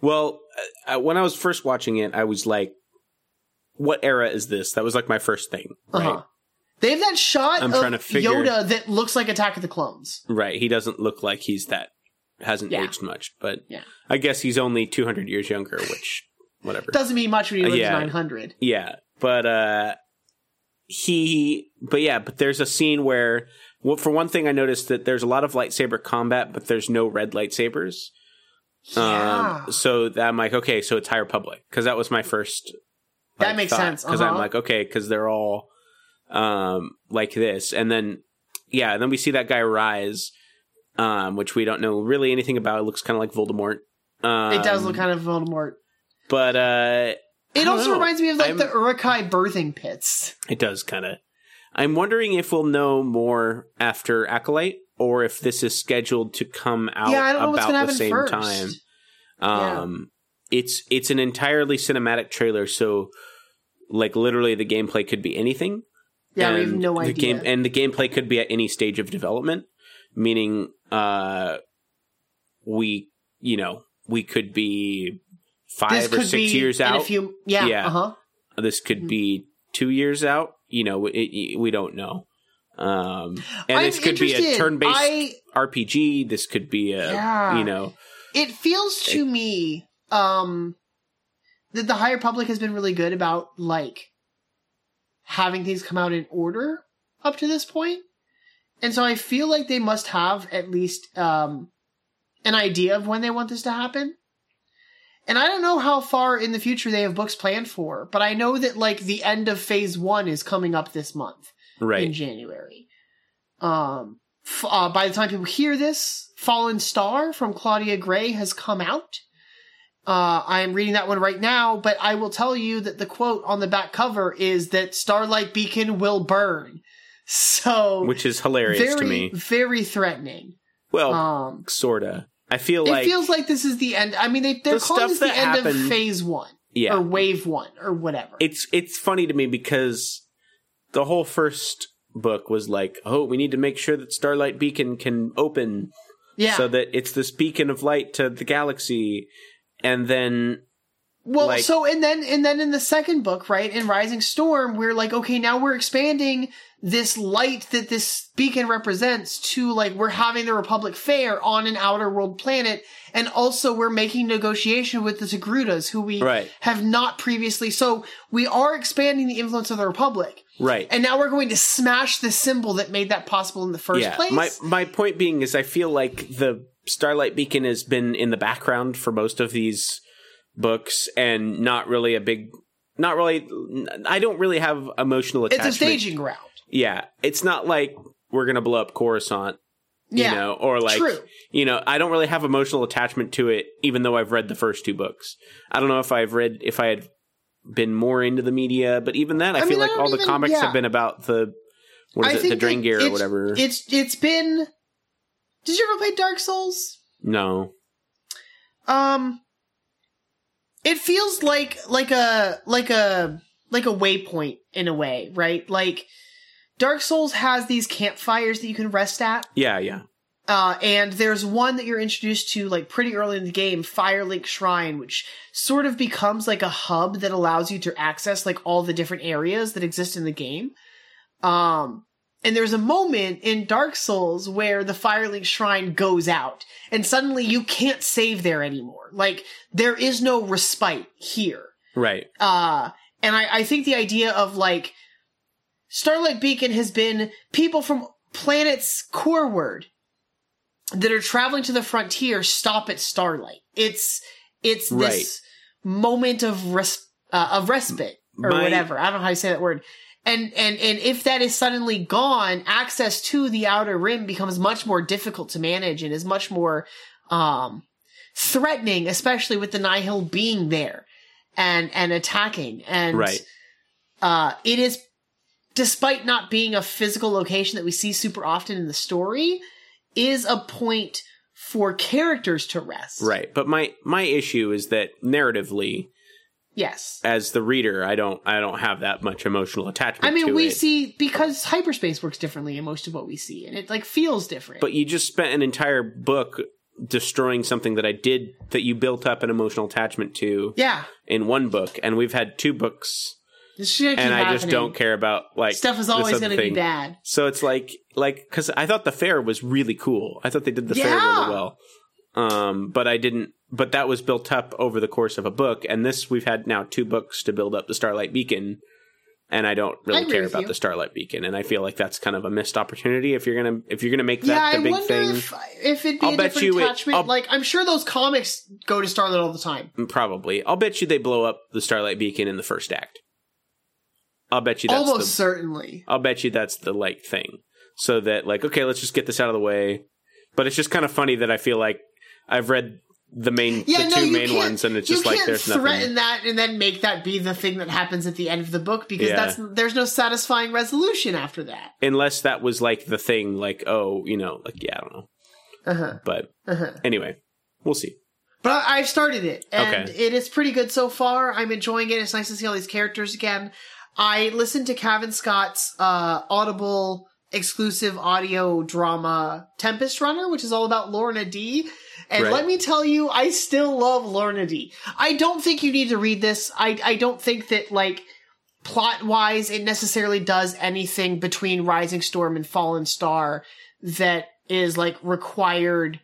Well, uh, when I was first watching it, I was like, "What era is this?" That was like my first thing. Right. uh-huh. They have that shot I'm of trying to figure- Yoda that looks like Attack of the Clones. Right. He doesn't look like he's that hasn't Yeah. aged much, but Yeah. I guess he's only 200 years younger, which whatever. Doesn't mean much when you lives Yeah. 900. Yeah, but uh he but yeah, but there's a scene where well, for one thing I noticed that there's a lot of lightsaber combat, but there's no red lightsabers. Yeah. Um so that I'm like, okay, so it's High Republic because that was my first That makes sense, Because I'm uh-huh. like, okay, because they're all um like this, and then yeah, and then we see that guy rise, um, which we don't know really anything about. It looks kind of like Voldemort. Um, it does look kind of Voldemort. But uh, It also know. reminds me of like I'm- the Uruk-hai birthing pits. It does kind of. I'm wondering if we'll know more after Acolyte, or if this is scheduled to come out yeah, I don't know what's about going to the same first. time. Um, it's it's an entirely cinematic trailer, so like literally the gameplay could be anything. Yeah, we have no the idea. Game, and the gameplay could be at any stage of development, meaning uh, we you know we could be five this or six years out. Few, yeah, Yeah. uh huh. This could Mhm. be two years out. You know, it, it- we don't know. Um, and I'm this could be a turn-based I, RPG. This could be a, Yeah. you know, it feels to me um that the High Republic has been really good about like having things come out in order up to this point. And so I feel like they must have at least um an idea of when they want this to happen. And I don't know how far in the future they have books planned for, but I know that like the end of phase one is coming up this month right? in January. Um, f- uh, by the time people hear this, Fallen Star from Claudia Gray has come out. Uh, I am reading that one right now, but I will tell you that the quote on the back cover is that Starlight Beacon will burn. So, Which is hilarious very, to me. very threatening. Well, Um, sorta. I feel it like it feels like this is the end. I mean, they, they're The calling this the end of phase one yeah. or wave one or whatever. it's it's funny to me because the whole first book was like, oh, we need to make sure that Starlight Beacon can open yeah. so that it's this beacon of light to the galaxy. And then Well, Like- so and then and then in the second book, right, in Rising Storm, we're like, okay, now we're expanding this light that this beacon represents to like we're having the Republic Fair on an outer world planet, and also we're making negotiation with the Togrutas, who we Right. have not previously. So we are expanding the influence of the Republic, right. and now we're going to smash the symbol that made that possible in the first yeah. place. My my point being is I feel like the Starlight Beacon has been in the background for most of these books and not really a big not really I don't really have emotional attachment it's a staging ground. Yeah. It's not like we're going to blow up Coruscant Yeah, you know, or like, true. you know, I don't really have emotional attachment to it, even though I've read the first two books. I don't know if I've read, if I had been more into the media, but even then, I, I feel mean, like don't all the comics yeah. have been about the, what is I it, the Drengir or whatever. It's it's been. Did you ever play Dark Souls? no. Um, it feels like like a like a like a waypoint in a way, right? Like Dark Souls has these campfires that you can rest at. Yeah, yeah. Uh, and there's one that you're introduced to like pretty early in the game, Firelink Shrine, which sort of becomes like a hub that allows you to access like all the different areas that exist in the game. Um, and there's a moment in Dark Souls where the Firelink Shrine goes out and suddenly you can't save there anymore. Like there is no respite here. Right. Uh, and I, I think the idea of like Starlight Beacon has been people from planets coreward that are traveling to the frontier stop at Starlight. It's it's this moment of res- uh, of respite or My- whatever. I don't know how to say that word. And and and if that is suddenly gone, access to the outer rim becomes much more difficult to manage and is much more um threatening, especially with the Nihil being there and and attacking. And Right. uh it is despite not being a physical location that we see super often in the story, is a point for characters to rest. Right. But my, my issue is that narratively, Yes. as the reader, I don't, I don't have that much emotional attachment I mean, we it. see because hyperspace works differently in most of what we see, and it like feels different. But you just spent an entire book destroying something that I did that you built up an emotional attachment to yeah, in one book, and we've had two books, and I just don't care about like Stuff is always going to be bad. So it's like like because I thought the fair was really cool. I thought they did the fair really well. Um, but I didn't. But that was built up over the course of a book, and this we've had now two books to build up the Starlight Beacon. And I don't really agree care about you. the Starlight Beacon, and I feel like that's kind of a missed opportunity if you're gonna if you're gonna make that yeah, the I big wonder thing. if if it'd be I'll a bet different you it- attachment. I'll- like I'm sure those comics go to Starlight all the time. Probably. I'll bet you they blow up the Starlight Beacon in the first act. I'll bet you that's Almost the certainly. I'll bet you that's the like thing. So that like okay, let's just get this out of the way. But it's just kind of funny that I feel like I've read the main Yeah, the no, two main ones and it's just like can't there's threaten nothing. that and then make that be the thing that happens at the end of the book because Yeah. that's there's no satisfying resolution after that. Unless that was like the thing like oh, you know, like yeah, I don't know. Uh-huh. But Uh-huh. anyway, we'll see. But I- I've started it, and Okay. it is pretty good so far. I'm enjoying it. It's nice to see all these characters again. I listened to Cavan Scott's uh, Audible exclusive audio drama Tempest Runner, which is all about Lourna Dee. And Right. let me tell you, I still love Lourna Dee. I don't think you need to read this. I I don't think that like plot wise it necessarily does anything between Rising Storm and Fallen Star that is like required.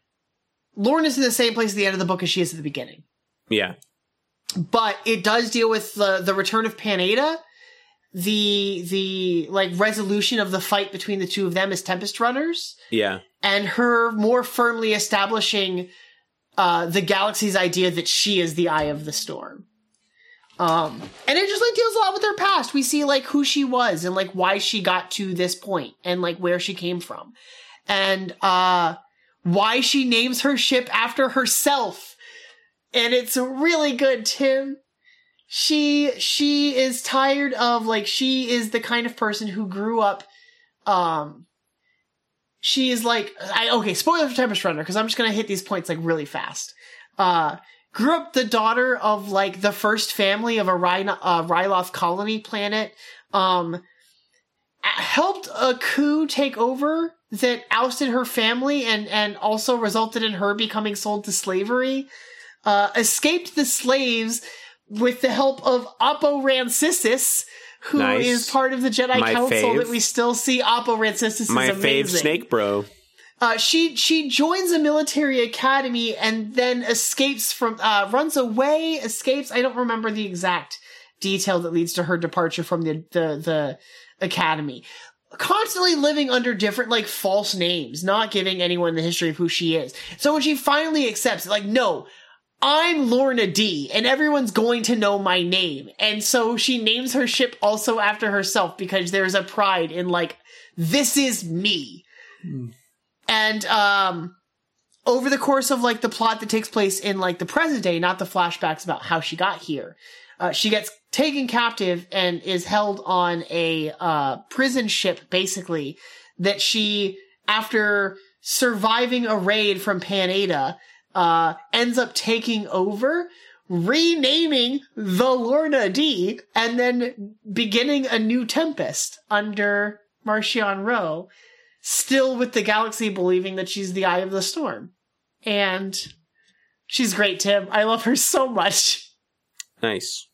Lourna's in the same place at the end of the book as she is at the beginning Yeah. but it does deal with the the return of Pan Eyta, the the like resolution of the fight between the two of them as Tempest Runners, Yeah. and her more firmly establishing uh, the galaxy's idea that she is the eye of the storm. Um, and it just like deals a lot with her past. We see like who she was and like why she got to this point and like where she came from. And, uh, why she names her ship after herself. And it's really good, Tim. She, she is tired of like, she is the kind of person who grew up, um, she is like, I, okay, spoiler for Tempest Runner, because I'm just gonna hit these points like really fast. Uh, grew up the daughter of like the first family of a Ry- uh, Ryloth colony planet. Um, helped a coup take over that ousted her family and and also resulted in her becoming sold to slavery. Uh, escaped the slaves with the help of Oppo Rancisis, who Nice. is part of the Jedi My Council fave. that we still see. Oppo Rancisis is My amazing. fave snake bro. Uh, she she joins a military academy and then escapes from uh, runs away, escapes. I don't remember the exact detail that leads to her departure from the the the academy. Constantly living under different like false names, not giving anyone the history of who she is. So when she finally accepts, like no. I'm Lourna Dee, and everyone's going to know my name. And so she names her ship also after herself because there's a pride in like, this is me and um over the course of like the plot that takes place in like the present day not the flashbacks about how she got here uh, she gets taken captive and is held on a uh, prison ship basically that she after surviving a raid from Pan Eyta uh, ends up taking over renaming the Lourna Dee and then beginning a new tempest under Marchion Ro still with the galaxy believing that she's the eye of the storm. And she's great, Tim. I love her so much. Nice.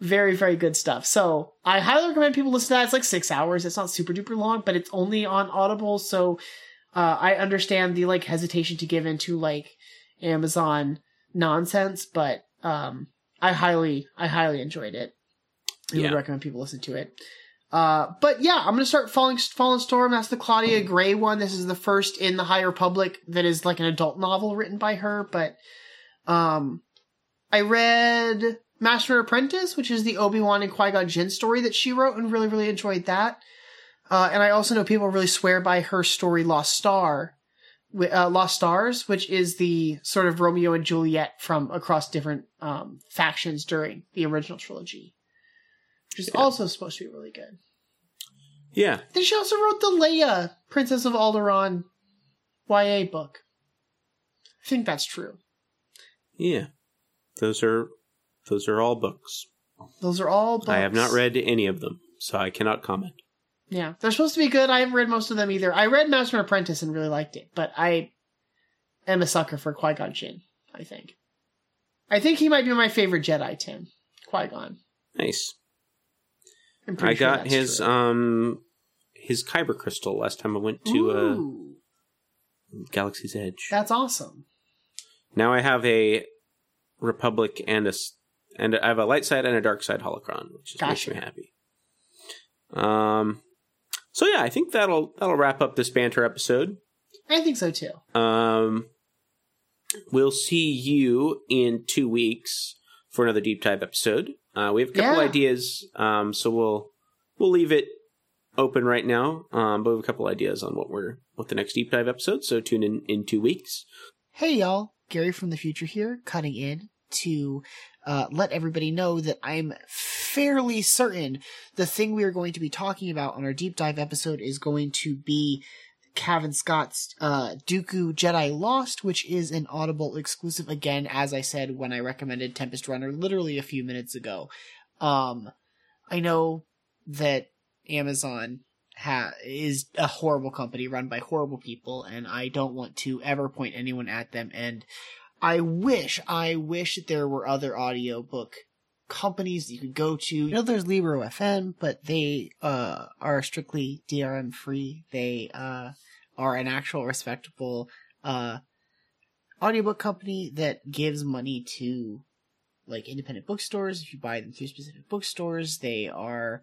Very, very good stuff. So I highly recommend people listen to that. It's like six hours. It's not super duper long, but it's only on Audible. So uh, I understand the like hesitation to give into like Amazon nonsense, but um, I highly, I highly enjoyed it. I Yeah. would recommend people listen to it. Uh, but yeah, I'm gonna start Falling Fallen Storm. That's the Claudia Gray one. This is the first in the High Republic that is like an adult novel written by her. But um, I read Master Apprentice, which is the Obi Wan and Qui Gon Jinn story that she wrote, and really really enjoyed that. Uh, and I also know people really swear by her story Lost Star, uh, Lost Stars, which is the sort of Romeo and Juliet from across different um, factions during the original trilogy, which is Yeah. also supposed to be really good. Yeah. Then she also wrote the Leia, Princess of Alderaan YA book. I think that's true. Yeah. Those are those are all books. Those are all books. I have not read any of them, so I cannot comment. Yeah, they're supposed to be good. I haven't read most of them either. I read Master and Apprentice and really liked it, but I am a sucker for Qui Gon Jinn. I think. I think he might be my favorite Jedi. Tim Qui Gon. Nice. I'm pretty I sure got his true. um his kyber crystal last time I went to uh, Galaxy's Edge. that's awesome. Now I have a Republic and a and I have a light side and a dark side holocron, which is makes me happy. Um, so yeah, I think that'll that'll wrap up this banter episode. I think so too. Um, we'll see you in two weeks for another deep dive episode. Uh, we have a couple Yeah. ideas, um, so we'll we'll leave it open right now. Um, but we have a couple ideas on what we're what the next deep dive episode. So tune in in two weeks. Hey y'all, Gary from the future here, cutting in to uh, let everybody know that I'm fairly certain the thing we are going to be talking about on our deep dive episode is going to be Cavan Scott's uh, Dooku Jedi Lost, which is an Audible exclusive. Again, as I said when I recommended Tempest Runner literally a few minutes ago. Um, I know that Amazon ha- is a horrible company run by horrible people, and I don't want to ever point anyone at them. And I wish, I wish there were other audiobook companies you could go to. You know, there's Libro FM, but they uh, are strictly DRM free. They uh, are an actual respectable uh, audiobook company that gives money to like independent bookstores. If you buy them through specific bookstores, they are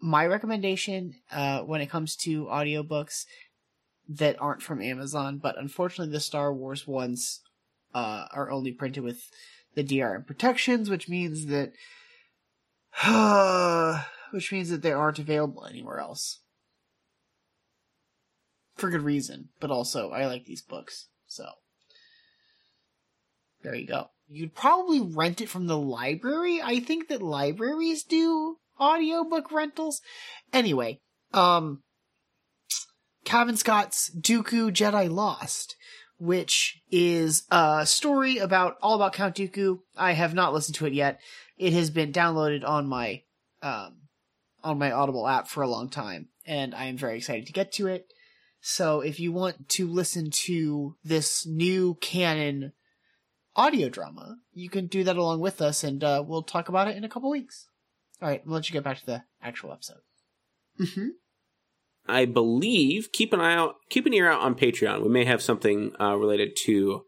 my recommendation uh, when it comes to audiobooks that aren't from Amazon, but unfortunately, the Star Wars ones uh, are only printed with the DRM protections, which means that which means that they aren't available anywhere else. For good reason, but also I like these books, so there you go. You'd probably rent it from the library. I think that libraries do audiobook rentals. Anyway, um Cavan Scott's Dooku Jedi Lost, which is a story about all about Count Dooku. I have not listened to it yet. It has been downloaded on my um on my Audible app for a long time, and I am very excited to get to it. So if you want to listen to this new canon audio drama, you can do that along with us, and uh, we'll talk about it in a couple weeks. All right, we'll let you get back to the actual episode. Mm-hmm. I believe keep an eye out, keep an ear out on Patreon. We may have something uh, related to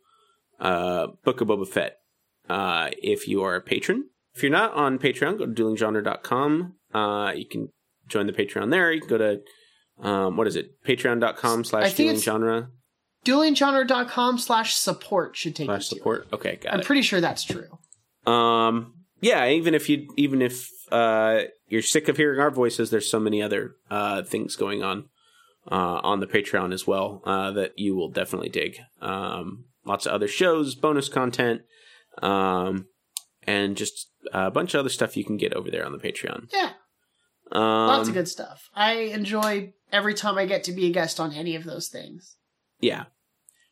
uh, Book of Boba Fett. Uh, if you are a patron, if you're not on Patreon, go to duelinggenre.com. Uh, you can join the Patreon there. You can go to um, what is it? Patreon.com slash duelinggenre duelinggenre.com slash support should take slash support. Okay, it. got I'm it. pretty sure that's true. Um, yeah, even if you, even if uh, you're sick of hearing our voices, there's so many other uh, things going on uh, on the Patreon as well uh, that you will definitely dig. Um, lots of other shows, bonus content, um, and just a bunch of other stuff you can get over there on the Patreon. Yeah, Um, lots of good stuff. I enjoy every time I get to be a guest on any of those things. Yeah.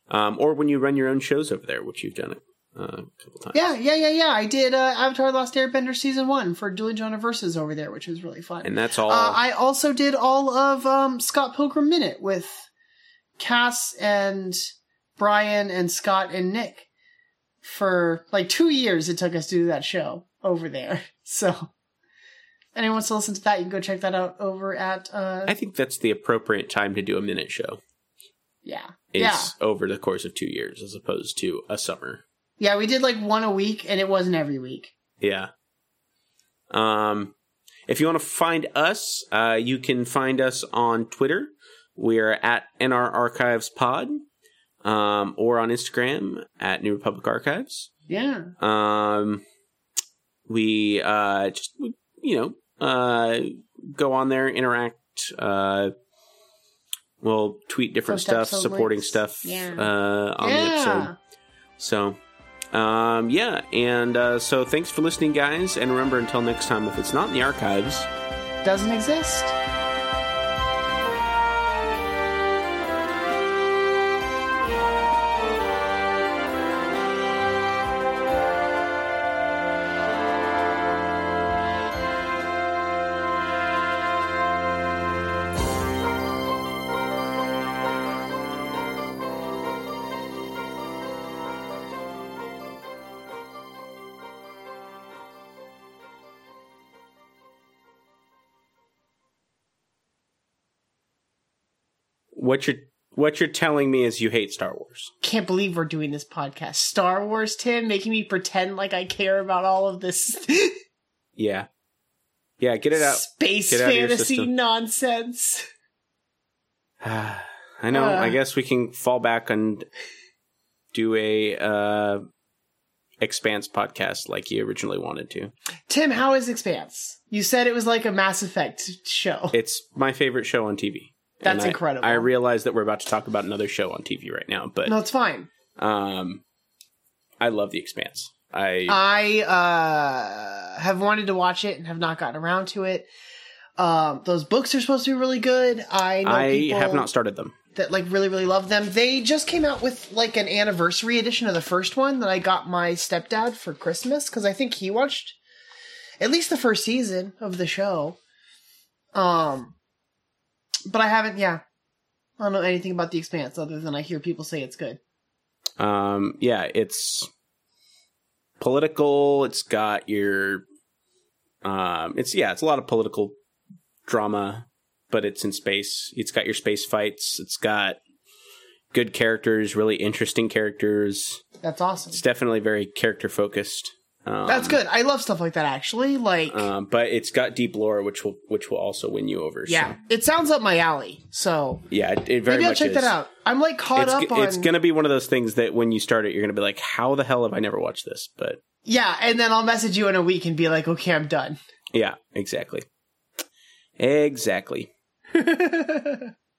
Um, or when you run your own shows over there, which you've done uh, couple times. Yeah, yeah, yeah, yeah. I did uh, Avatar: The Last Airbender season one for Dueling Genre Versus over there, which was really fun. And that's all. Uh, I also did all of um, Scott Pilgrim Minute with Cass and Brian and Scott and Nick for like two years. It took us to do that show over there. So, anyone wants to listen to that, you can go check that out over at. Uh, I think that's the appropriate time to do a minute show. yeah, Is yeah, over the course of two years as opposed to a summer. Yeah. We did like one a week, and it wasn't every week. Yeah. Um, if you want to find us, uh, you can find us on Twitter. We're at NR Archives Pod, um, or on Instagram at New Republic Archives. Yeah, Um, we uh, just you know uh, go on there, interact. Uh, we'll tweet different Post stuff, supporting links. stuff Yeah. uh, on the episode. So, um, yeah, and uh, so thanks for listening, guys. And remember, until next time, if it's not in the archives, Doesn't exist. What you're what you're telling me is you hate Star Wars. Can't believe we're doing this podcast. Star Wars, Tim, making me pretend like I care about all of this Yeah, yeah, get it out. space Get out of your fantasy system. nonsense. I know. Uh. I guess we can fall back and do a uh, Expanse podcast like you originally wanted to. Tim, how is Expanse? You said it was like a Mass Effect show. It's my favorite show on TV. That's I- incredible. I realize that we're about to talk about another show on TV right now, but no, it's fine. um, I love The Expanse. I I uh, have wanted to watch it and have not gotten around to it. Um, those books are supposed to be really good. I know I people have not started them. that like really really love them. They just came out with like an anniversary edition of the first one that I got my stepdad for Christmas because I think he watched at least the first season of the show. Um, but I haven't. Yeah, I don't know anything about the Expanse other than I hear people say it's good. Um, yeah, it's political. It's got your, um, it's yeah, it's a lot of political drama, but it's in space. It's got your space fights. It's got good characters, really interesting characters. That's awesome. It's definitely very character focused. Um, That's good. I love stuff like that. Actually, like Um, but it's got deep lore, which will which will also win you over. so- yeah, it sounds up my alley. So yeah, it, it very maybe I'll check is. that out. I'm like caught It's, up on. it's gonna be one of those things that when you start it, you're gonna be like, "How the hell have I never watched this?" But yeah, and then I'll message you in a week and be like, okay, I'm done. yeah, exactly, exactly.